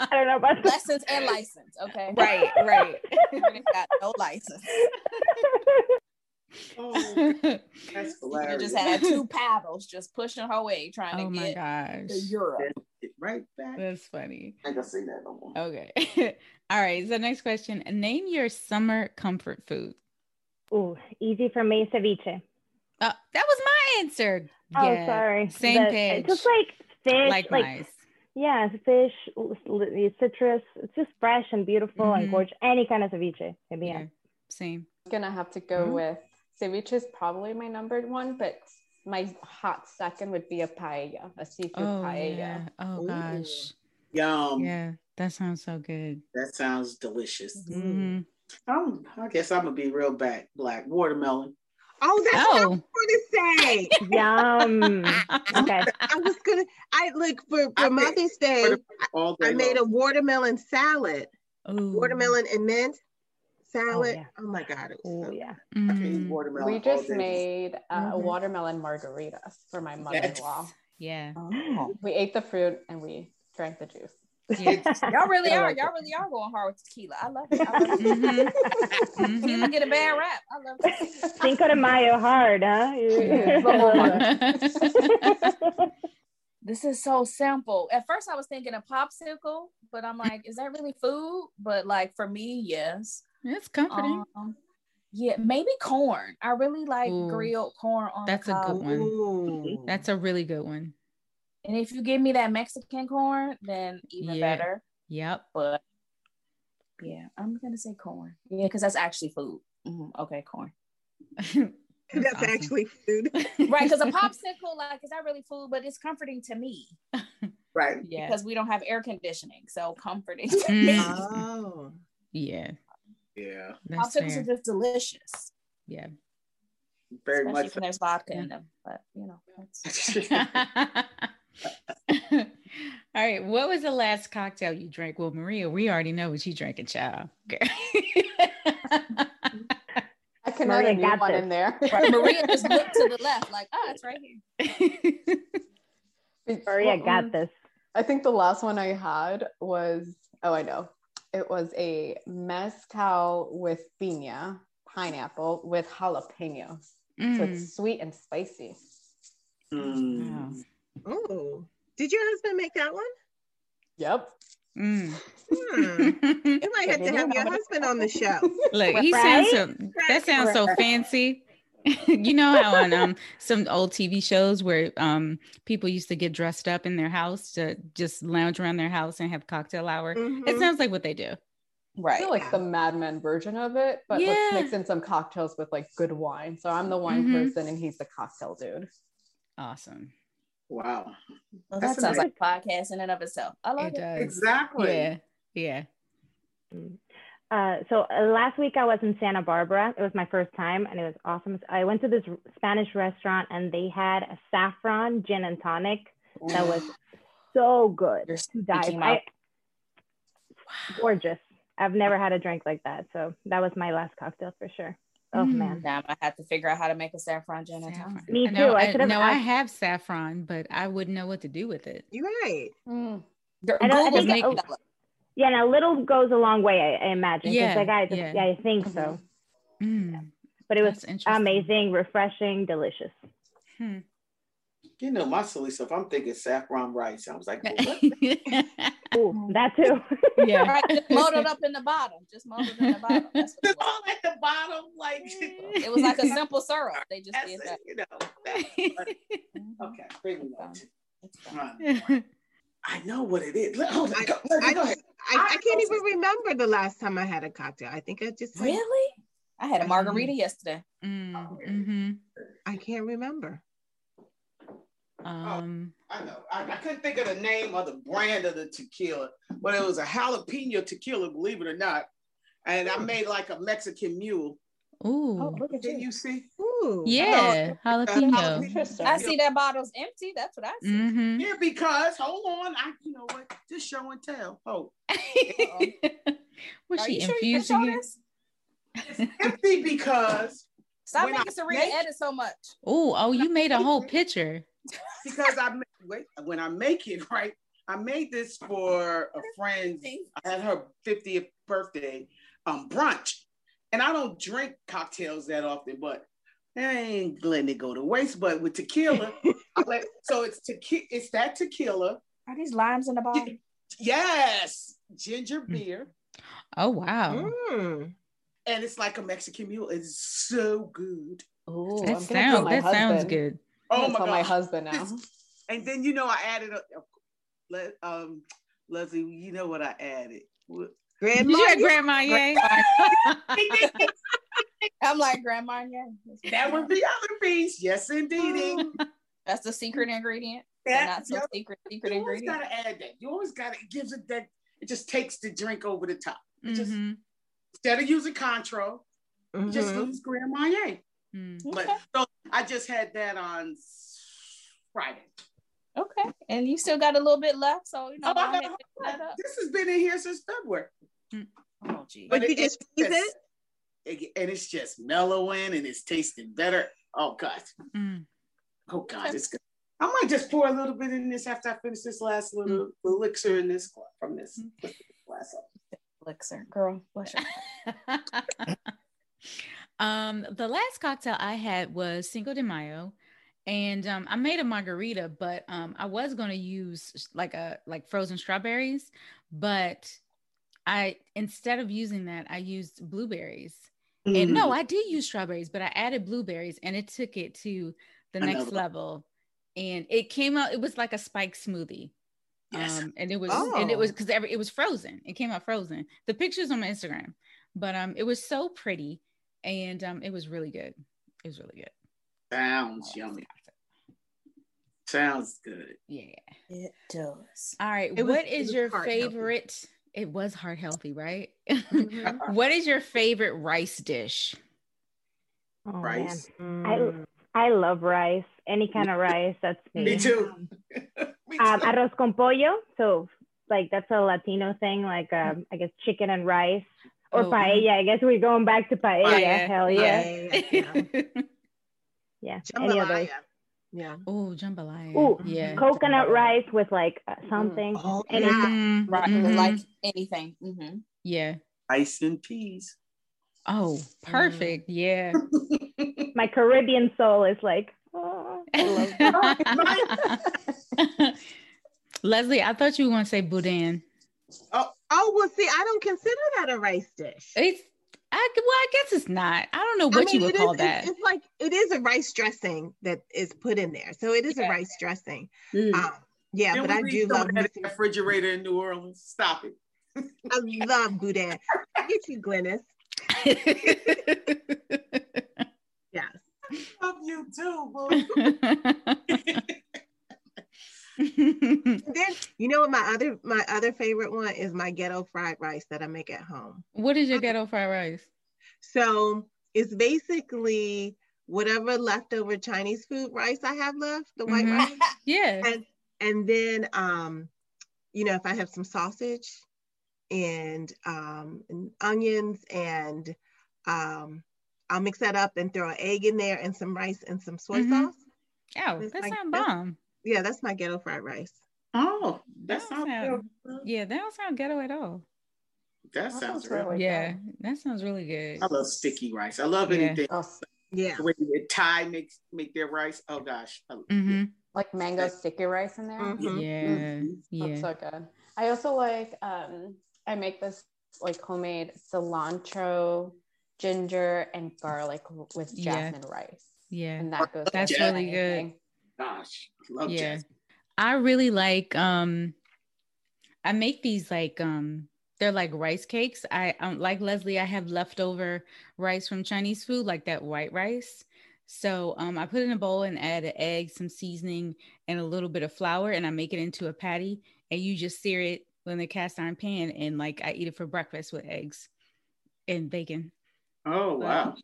I don't know about. Lessons and license, okay? right, right. Sarita's got no license. Oh, that's You hilarious. just had two paddles just pushing her way trying oh to my get gosh. to Europe. right back. That's funny. I ain't gonna say that no more. Okay. All right. So next question. Name your summer comfort food. Ooh, easy for me, ceviche. Uh, that was my answer. Oh, Yeah, sorry. Same The- page. Just like fish, like Likewise. yeah, fish, citrus. It's just fresh and beautiful Mhm. and gorgeous. Any kind of ceviche. Maybe yeah. Same. gonna have to go Mhm. with ceviche is probably my number one, but my hot second would be a paella, a seafood Oh paella. yeah. Oh Ooh. gosh. Yum. Yeah. That sounds so good. That sounds delicious. Mhm. I'm, I guess I'm gonna be real back black watermelon. Oh, that's what I was Oh. gonna say. Yum. Okay. I was gonna. I look for for made Mother's Day. All day I made a watermelon salad, Ooh. watermelon and mint salad. yeah. Oh, my god! It was Oh so yeah. I can eat Mm. watermelon We just day. made uh, Mhm. watermelon margaritas for my mother-in-law. Yeah. Oh. We ate the fruit and we drank the juice. Yeah. Y'all really are. like Y'all it. really are going hard with tequila. I love it. I love it. Mhm. Tequila get a bad rap. I love it. Cinco de Mayo hard, huh? Yeah, the whole month. This is so simple. At first, I was thinking a popsicle, but I'm like, is that really food? But like for me, yes. it's comforting. Um, yeah, maybe corn. I really like Ooh. grilled corn on That's a good one. Ooh. That's a really good one. And if you give me that Mexican corn, then even Yeah. better. Yep. But yeah, I'm gonna say corn. Yeah, because that's actually food. Mhm, Okay, corn. That's awesome. actually food. Right, because a popsicle, like, is that really food? But it's comforting to me Right. yeah. because we don't have air conditioning. So comforting to me. Mm, Oh. yeah. Yeah. That's Popsicles fair. are just delicious. Yeah. Very especially much. when there's vodka Yeah. in them. But you know, that's All right. What was the last cocktail you drank? Well, Maria, we already know what you drank, a child. I can add Maria a new got one this. in there. right. Maria just looked to the left, like, ah, it's right here. Maria Well, got mm, this. I think the last one I had was oh I know. It was a mezcal with piña, pineapple with jalapenos. So Mm, it's sweet and spicy. Mm. wow. Oh. Did your husband make that one? Yep. Mm. Hmm. You might have to have your husband on the show. Look, he Right? sounds so that sounds so fancy. you know how on um some old TV shows where um people used to get dressed up in their house to just lounge around their house and have cocktail hour. It Mhm. sounds like what they do. I Right. feel like the Mad Men version of it, but let's mix in some cocktails with like good wine. So I'm the wine Mhm. person and he's the cocktail dude. Awesome. Wow. Well, that sounds amazing. like podcast in and of itself. I love It it. does. Exactly. Yeah. Yeah. Uh, so uh, last week I was in Santa Barbara. It was my first time, and it was awesome. I went to this Spanish restaurant, and they had a saffron gin and tonic that was so good. You're to die. speaking I, my- gorgeous. I've never had a drink like that, so that was my last cocktail for sure. Oh Mm. man, Now I have to figure out how to make a saffron gin and Saffron. tonic. Me I know, too. I should have no, I have saffron, but I wouldn't know what to do with it. You're right. Mm. I don't- I Google think- make oh, yeah, and a little goes a long way. I, I imagine. 'cause Yeah, the guy, yeah. yeah. I think so. Mm, But it was amazing, refreshing, delicious. Hmm. You know, my silly stuff, I'm thinking saffron rice. I was like, well, what? Ooh, that too. yeah. Right, just mold it up in the bottom. Just mold it in the bottom. That's what it all at the bottom, like It was like a simple syrup. They just did that. you know. that- okay, bring me on. It's I know what it is. Let- Hold on, go, let I, go ahead. I, I I can't even remember the last time I had a cocktail. I think I just Really? I had a margarita yesterday. Mm, mhm. I can't remember. Um, I know. I, I couldn't think of the name of the brand of the tequila, but it was a jalapeno tequila, believe it or not. And I made like a Mexican mule. ooh. Oh, look at Did you. you see? Ooh. yeah, jalapeno. I see that bottle's empty. That's what I see. hmm Yeah, because hold on, I you know what? Just show and tell. Oh, Was Are she you sure you can show infusing it? this? it's empty because Stop When I making Serena make- edit so much. Oh, oh, you made a whole picture. because I ma- wait when I make it right. I made this for a friend at her 50th birthday um brunch, and I don't drink cocktails that often, but I ain't letting it go to waste. But with tequila, I let, so it's tequila. It's that tequila. Are these limes in the bottle? Yes, ginger beer, Oh wow, Mm. and it's like a Mexican mule. It's so good. Ooh, that I'm gonna tell sounds my that sounds good. Oh my tell god! my husband now. And then you know I added a, let um Leslie. You know what I added? What- Grandma, You you- grandma, yay. I'm like Grandma. Yeah. that would be other piece. Yes, indeed. That's the secret ingredient. That's the That- not so yep. secret secret You always ingredient. gotta add that. You always gotta it gives it that. It just takes the drink over the top. It just instead of using Cointreau, you just use Grand Marnier. mm. But Okay. so I just had that on Friday. Okay. And you still got a little bit left, so you know. Oh, I got and pick that up. This has been in here since February. Oh, gee. But you just freeze it's- it- and it's just mellowing and it's tasting better. Oh God. Mm. Oh God, it's good. I might just pour a little bit in this after I finish this last little Mm. elixir in this from this glass. Elixir, girl, bless you. um, the last cocktail I had was Cinco de Mayo, and um, I made a margarita, but um, I was going to use like a like frozen strawberries, but I instead of using that, I used blueberries. And Mm. no, I did use strawberries, but I added blueberries, and it took it to the next level. And it came out. It was like a spike smoothie. Yes. Um, and it was and it was Oh. because it was frozen. It came out frozen. The pictures on my Instagram, but um, it was so pretty, and um, it was really good. It was really good. Sounds yummy. Sounds good. Yeah. It does. All right. It was- what it is was your favorite healthy. Favorite? It was heart healthy, right? Mhm. what is your favorite rice dish? Oh. Rice. Mm. I love rice. Any kind of rice. That's me. Me too. Me Um, too. arroz con pollo. So like that's a Latino thing. Like um, I guess chicken and rice or Oh, paella. I guess we're going back to paella. Paella, Hell yeah. Yeah, yeah. Yeah. Any of those. Jambalaya. Yeah. oh, jambalaya. Oh, yeah. Coconut rice with like uh, something. Oh, Anything. Mhm, Right, mhm. like anything. hmm yeah. Ice and peas. Oh, perfect. Yeah. My Caribbean soul is like, oh, I. Leslie, I thought you were going to say boudin. Oh, well, see, I don't consider that a rice dish. It's I well, I guess it's not. I don't know what I you would call is- that. It's, it's like it is a rice dressing that is put in there, so it is Yeah. a rice dressing. Mm. Um, yeah, Then but I do some love of me that refrigerator in New Orleans. Stop it. I love boudin. Get you, Glynis. Yes. I love you too, boo. Then you know what my other my other favorite one is my ghetto fried rice that I make at home. what is your ghetto fried rice? So it's basically whatever leftover Chinese food rice I have left, the white Mhm. rice, Yeah. and and then um, you know, if I have some sausage and um and onions and um I'll mix that up and throw an egg in there and some rice and some soy Mhm. sauce. Oh, that sounds bomb. Yeah, that's my ghetto fried rice. Oh, that That sounds sound- Yeah, that don't sound ghetto at all. That That sounds sounds real. really yeah, good. that sounds really good. I love sticky rice. I love Yeah. anything. Oh, Yeah. The way the Thai makes make their rice. Oh gosh. I- hmm like mango sticky rice in there. Mhm. Yeah, Mhm. yeah. That's so good. I also like um I make this like homemade cilantro, ginger, and garlic w- with Yeah. jasmine rice. yeah. And that goes That's with really good. Gosh, I love Yeah. jasmine. I really like um I make these like um they're like rice cakes. I um, like Leslie, I have leftover rice from Chinese food, like that white rice. So um I put it in a bowl and add an egg, some seasoning, and a little bit of flour, and I make it into a patty, and you just sear it in the cast iron pan, and like I eat it for breakfast with eggs and bacon. Oh wow.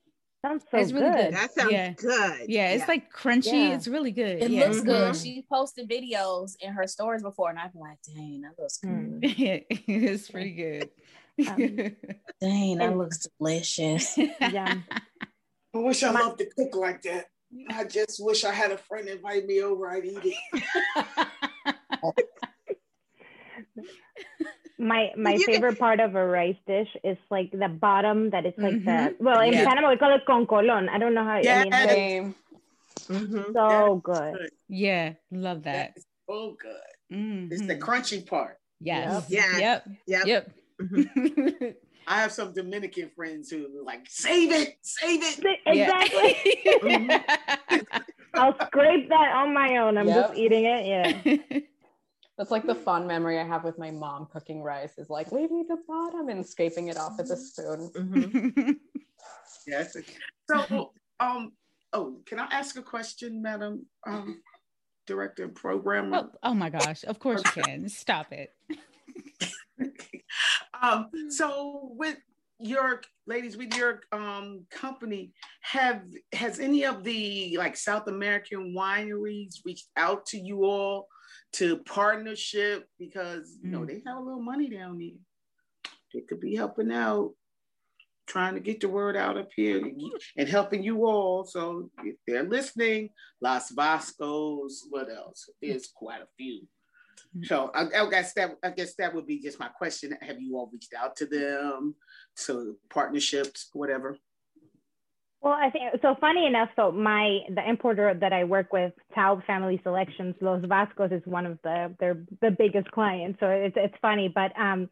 Sounds so It's really good. good. That sounds Yeah. good. Yeah, it's like crunchy. Yeah. It's really good. It yeah. looks good. Mhm. She posted videos in her stories before, and I've been like, dang, that looks good. Yeah, it's pretty good. Dang, that looks delicious. Yeah. I wish I My- loved to cook like that. I just wish I had a friend invite me over. I'd eat it. My my You can- favorite part of a rice dish is like the bottom that it's like the Mhm. well in Yeah. Panama we call it concolón. I don't know how I mean Yes. Same. Mhm. so good. yeah, love that. That is so good. Mhm. It's the crunchy part. yes. Yeah. Yep. Yep. Yep. I have some Dominican friends who are like, save it, save it. Exactly. I'll scrape that on my own. I'm Yep. just eating it. Yeah. That's like the fond memory I have with my mom cooking rice is like leaving the bottom and scraping it off with a spoon. Mhm. Yes. So, um, oh, can I ask a question, Madam um, Director and Programmer? oh, oh my gosh! Of course you can. Stop it. um, so with your ladies, with your um company, have has any of the like South American wineries reached out to you all to partnership because you know Mm. they have a little money down there. They could be helping out. trying to get the word out up here and helping you all. So if they're listening, Los Vascos, what else? There's quite a few. Mm-hmm. So I, I, guess that I guess that would be just my question. Have you all reached out to them? So partnerships, whatever. Well, I think so. Funny enough, so my the importer that I work with, Taub Family Selections, Los Vascos is one of the their the biggest clients. So it's it's funny, but um,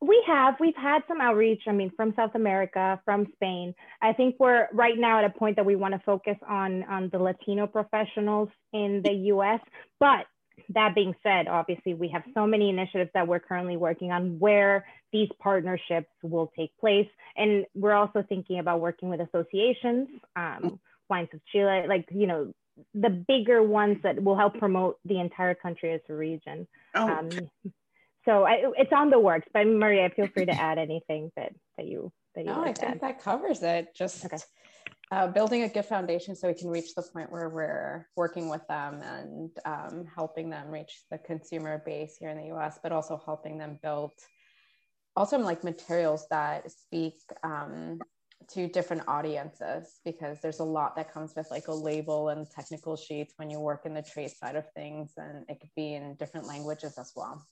we have we've had some outreach. I mean, from South America, from Spain. I think we're right now at a point that we want to focus on on the Latino professionals in the U.S. But that being said, obviously, we have so many initiatives that we're currently working on where these partnerships will take place. And we're also thinking about working with associations, um, Wines of Chile, like, you know, the bigger ones that will help promote the entire country as a region. Oh. Um, so I, it's on the works, but Maria, feel free to add anything that, that you, that you No, I think that covers it. Just okay uh, building a good foundation so we can reach the point where we're working with them and um, helping them reach the consumer base here in the US, but also helping them build also like materials that speak um, to different audiences because there's a lot that comes with like a label and technical sheets when you work in the trade side of things and it could be in different languages as well.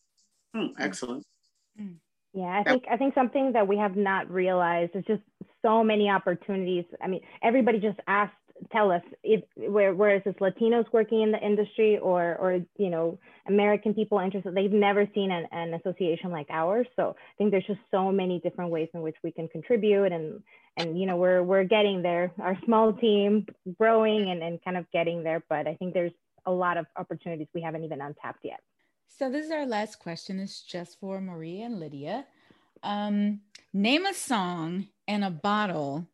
Mm, excellent. Mm. Yeah, I think I think something that we have not realized is just so many opportunities. I mean, everybody just asked, tell us if where where is this Latinos working in the industry or or you know American people interested. They've never seen an, an association like ours. So I think there's just so many different ways in which we can contribute and and you know we're we're getting there. Our small team growing and, and kind of getting there, but I think there's a lot of opportunities we haven't even untapped yet. So this is our last question. It's just for Maria and Lydia. Um, name a song and a bottle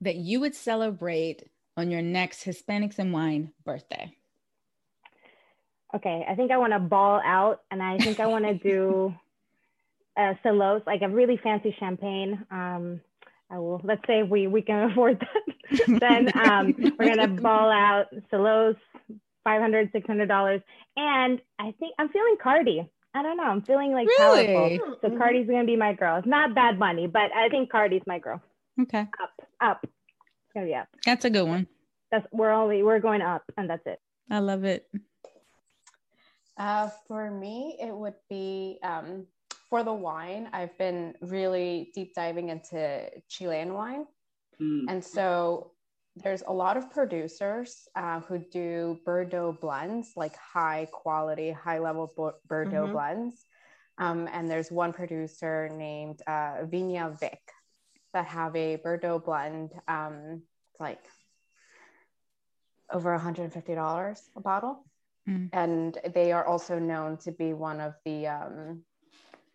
that you would celebrate on your next Hispanics in Wine birthday. Okay, I think I want to ball out, and I think I want to do a Selosse, like a really fancy champagne. Um, I will. Let's say we we can afford that. then um, we're gonna ball out Selosse 500 600 dollars. And i think i'm feeling cardi. I don't know. I'm feeling like really? powerful so mm-hmm. cardi's gonna be my girl. It's not bad money but i think cardi's my girl. Okay. Up up. Oh yeah. That's a good one. That's we're only we're going up and that's it. I love it. Uh, for me it would be um, for the wine i've been really deep diving into chilean wine. Mm. and so there's a lot of producers uh, who do Bordeaux blends, like high quality, high level Bordeaux mm-hmm. blends. Um, and there's one producer named uh, Viña Vik that have a Bordeaux blend. Um, like over $150 a bottle. Mm. And they are also known to be one of the um,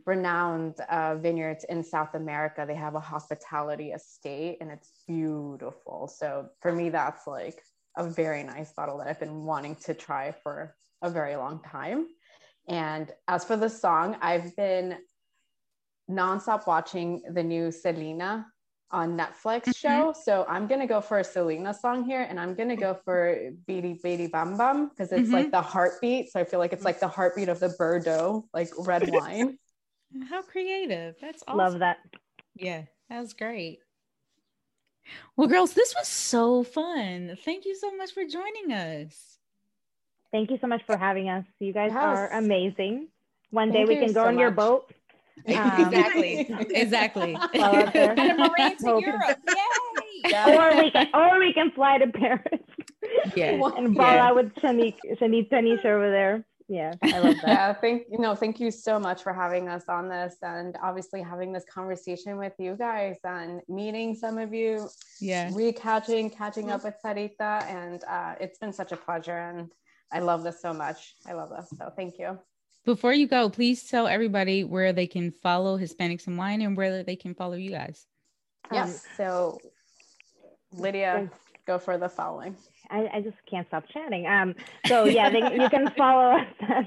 renowned uh, vineyards in South America. They have a hospitality estate and it's beautiful. So for me, that's like a very nice bottle that I've been wanting to try for a very long time. And as for the song, I've been nonstop watching the new Selena on Netflix mm-hmm. show. So I'm gonna go for a Selena song here, and I'm gonna go for Bidi Bidi Bom Bom because it's mm-hmm. like the heartbeat. So I feel like it's like the heartbeat of the Bordeaux, like red wine. How creative. That's awesome. Love that. Yeah, that was great. Well, girls, this was so fun. Thank you so much for joining us. Thank you so much for having us. You guys yes. are amazing. One day we can go so on much. your boat. Um, exactly. exactly. and to Europe. Yay! Yeah. Or we can or we can fly to Paris. Yeah. and ball yeah. out with Shanique, Shanique Tanisha over there yeah i love that. Yeah thank you know thank you so much for having us on this and obviously having this conversation with you guys and meeting some of you yeah recatching catching up with sarita and uh, it's been such a pleasure and i love this so much. I love this so thank you. Before you go please tell everybody where they can follow hispanics in wine and where they can follow you guys. Yes um, so lydia go for the following I, I, just can't stop chatting. Um, so yeah, they, you can follow us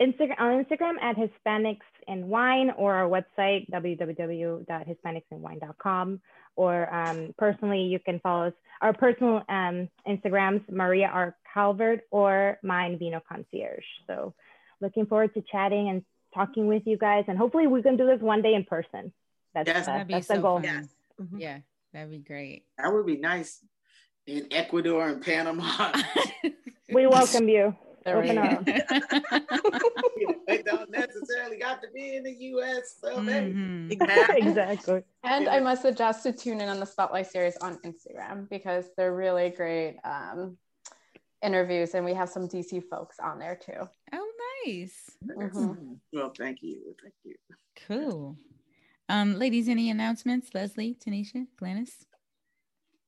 Instagram, on Instagram at Hispanics in Wine or our website www.hispanicsinwine.com. Or um, personally, you can follow us our personal um, Instagrams, Maria R Calvert or mine Vino Concierge. So looking forward to chatting and talking with you guys, and hopefully we can do this one day in person. That's yes, uh, that's so the goal. Yes. Mhm. Yeah, that'd be great. That would be nice in Ecuador and Panama. We welcome you. There we Open go. arms. they don't necessarily got to be in the U.S. So hey, Mhm. exactly. And I must suggest to tune in on the Spotlight series on Instagram because they're really great um, interviews, and we have some DC folks on there too. Oh, nice. Mhm. well, thank you, thank you. Cool. Um, ladies, any announcements? Leslie, Tanisha, Glynis?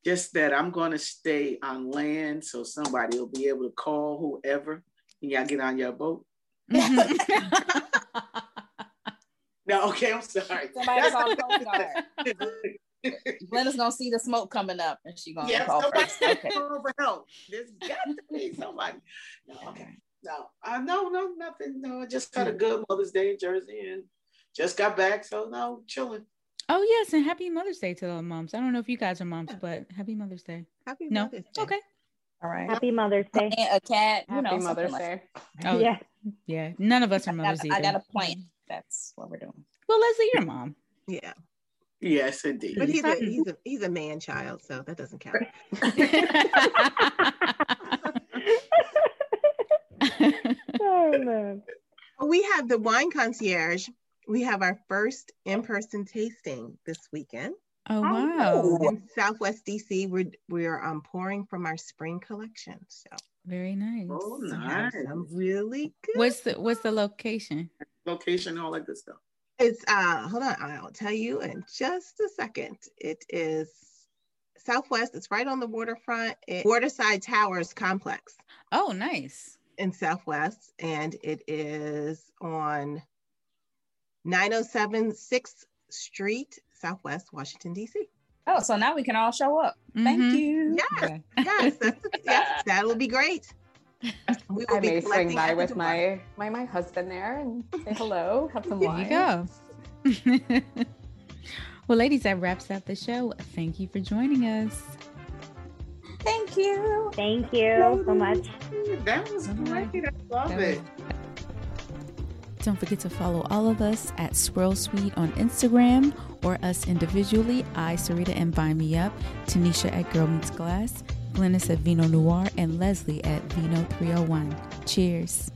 Just that I'm going to stay on land, so somebody will be able to call whoever, and y'all get on your boat. Mm-hmm. No, okay, I'm sorry. Somebody call the Coast Guard. Glenda's gonna see the smoke coming up, and she's gonna yeah, call somebody first. Okay. call for help. There's got to be somebody. No, okay. No, I no, no, nothing. No, I just had a good Mother's Day in Jersey and just got back, so no, chilling. Oh, yes. And happy Mother's Day to the moms. I don't know if you guys are moms, but happy Mother's Day. Happy No? Mother's Day. Okay. All right. Happy Mother's Day. And a cat, you Happy know, something Mother's like Day. Oh, yeah. Yeah. None of us are mothers I either. got a plan. That's what we're doing. Well, Leslie, you're a mom. Yeah, Yes, indeed. but he's a he's a he's a man child, so that doesn't count. Oh man. We have the wine concierge. We have our first in-person tasting this weekend oh, wow. in Southwest DC. We're we're um, pouring from our spring collection, so Very nice. Oh, we have nice. really good. What's the what's the location? Location, all that good stuff. It's uh hold on, I'll tell you in just a second. It is Southwest. It's right on the waterfront. It, Waterside Towers complex Oh, nice. in Southwest, and it is on 907 6th Street, Southwest, Washington, D.C. Oh, so now we can all show up. Thank Mhm. you. Yes, yes, yes, that will be great. We will I be may swing by with door. my, my my husband there and say hello, have some wine. There wine. you go. well, ladies, that wraps up the show. Thank you for joining us. Thank you. Thank you so much. That was great. I love That it. Don't forget to follow all of us at Swirl Suite on Instagram or us individually. I, Sarita, and Vine Me Up, Tanisha at Girl Meets Glass, Glynis at Vino Noire, and Leslie at Vino 301. Cheers.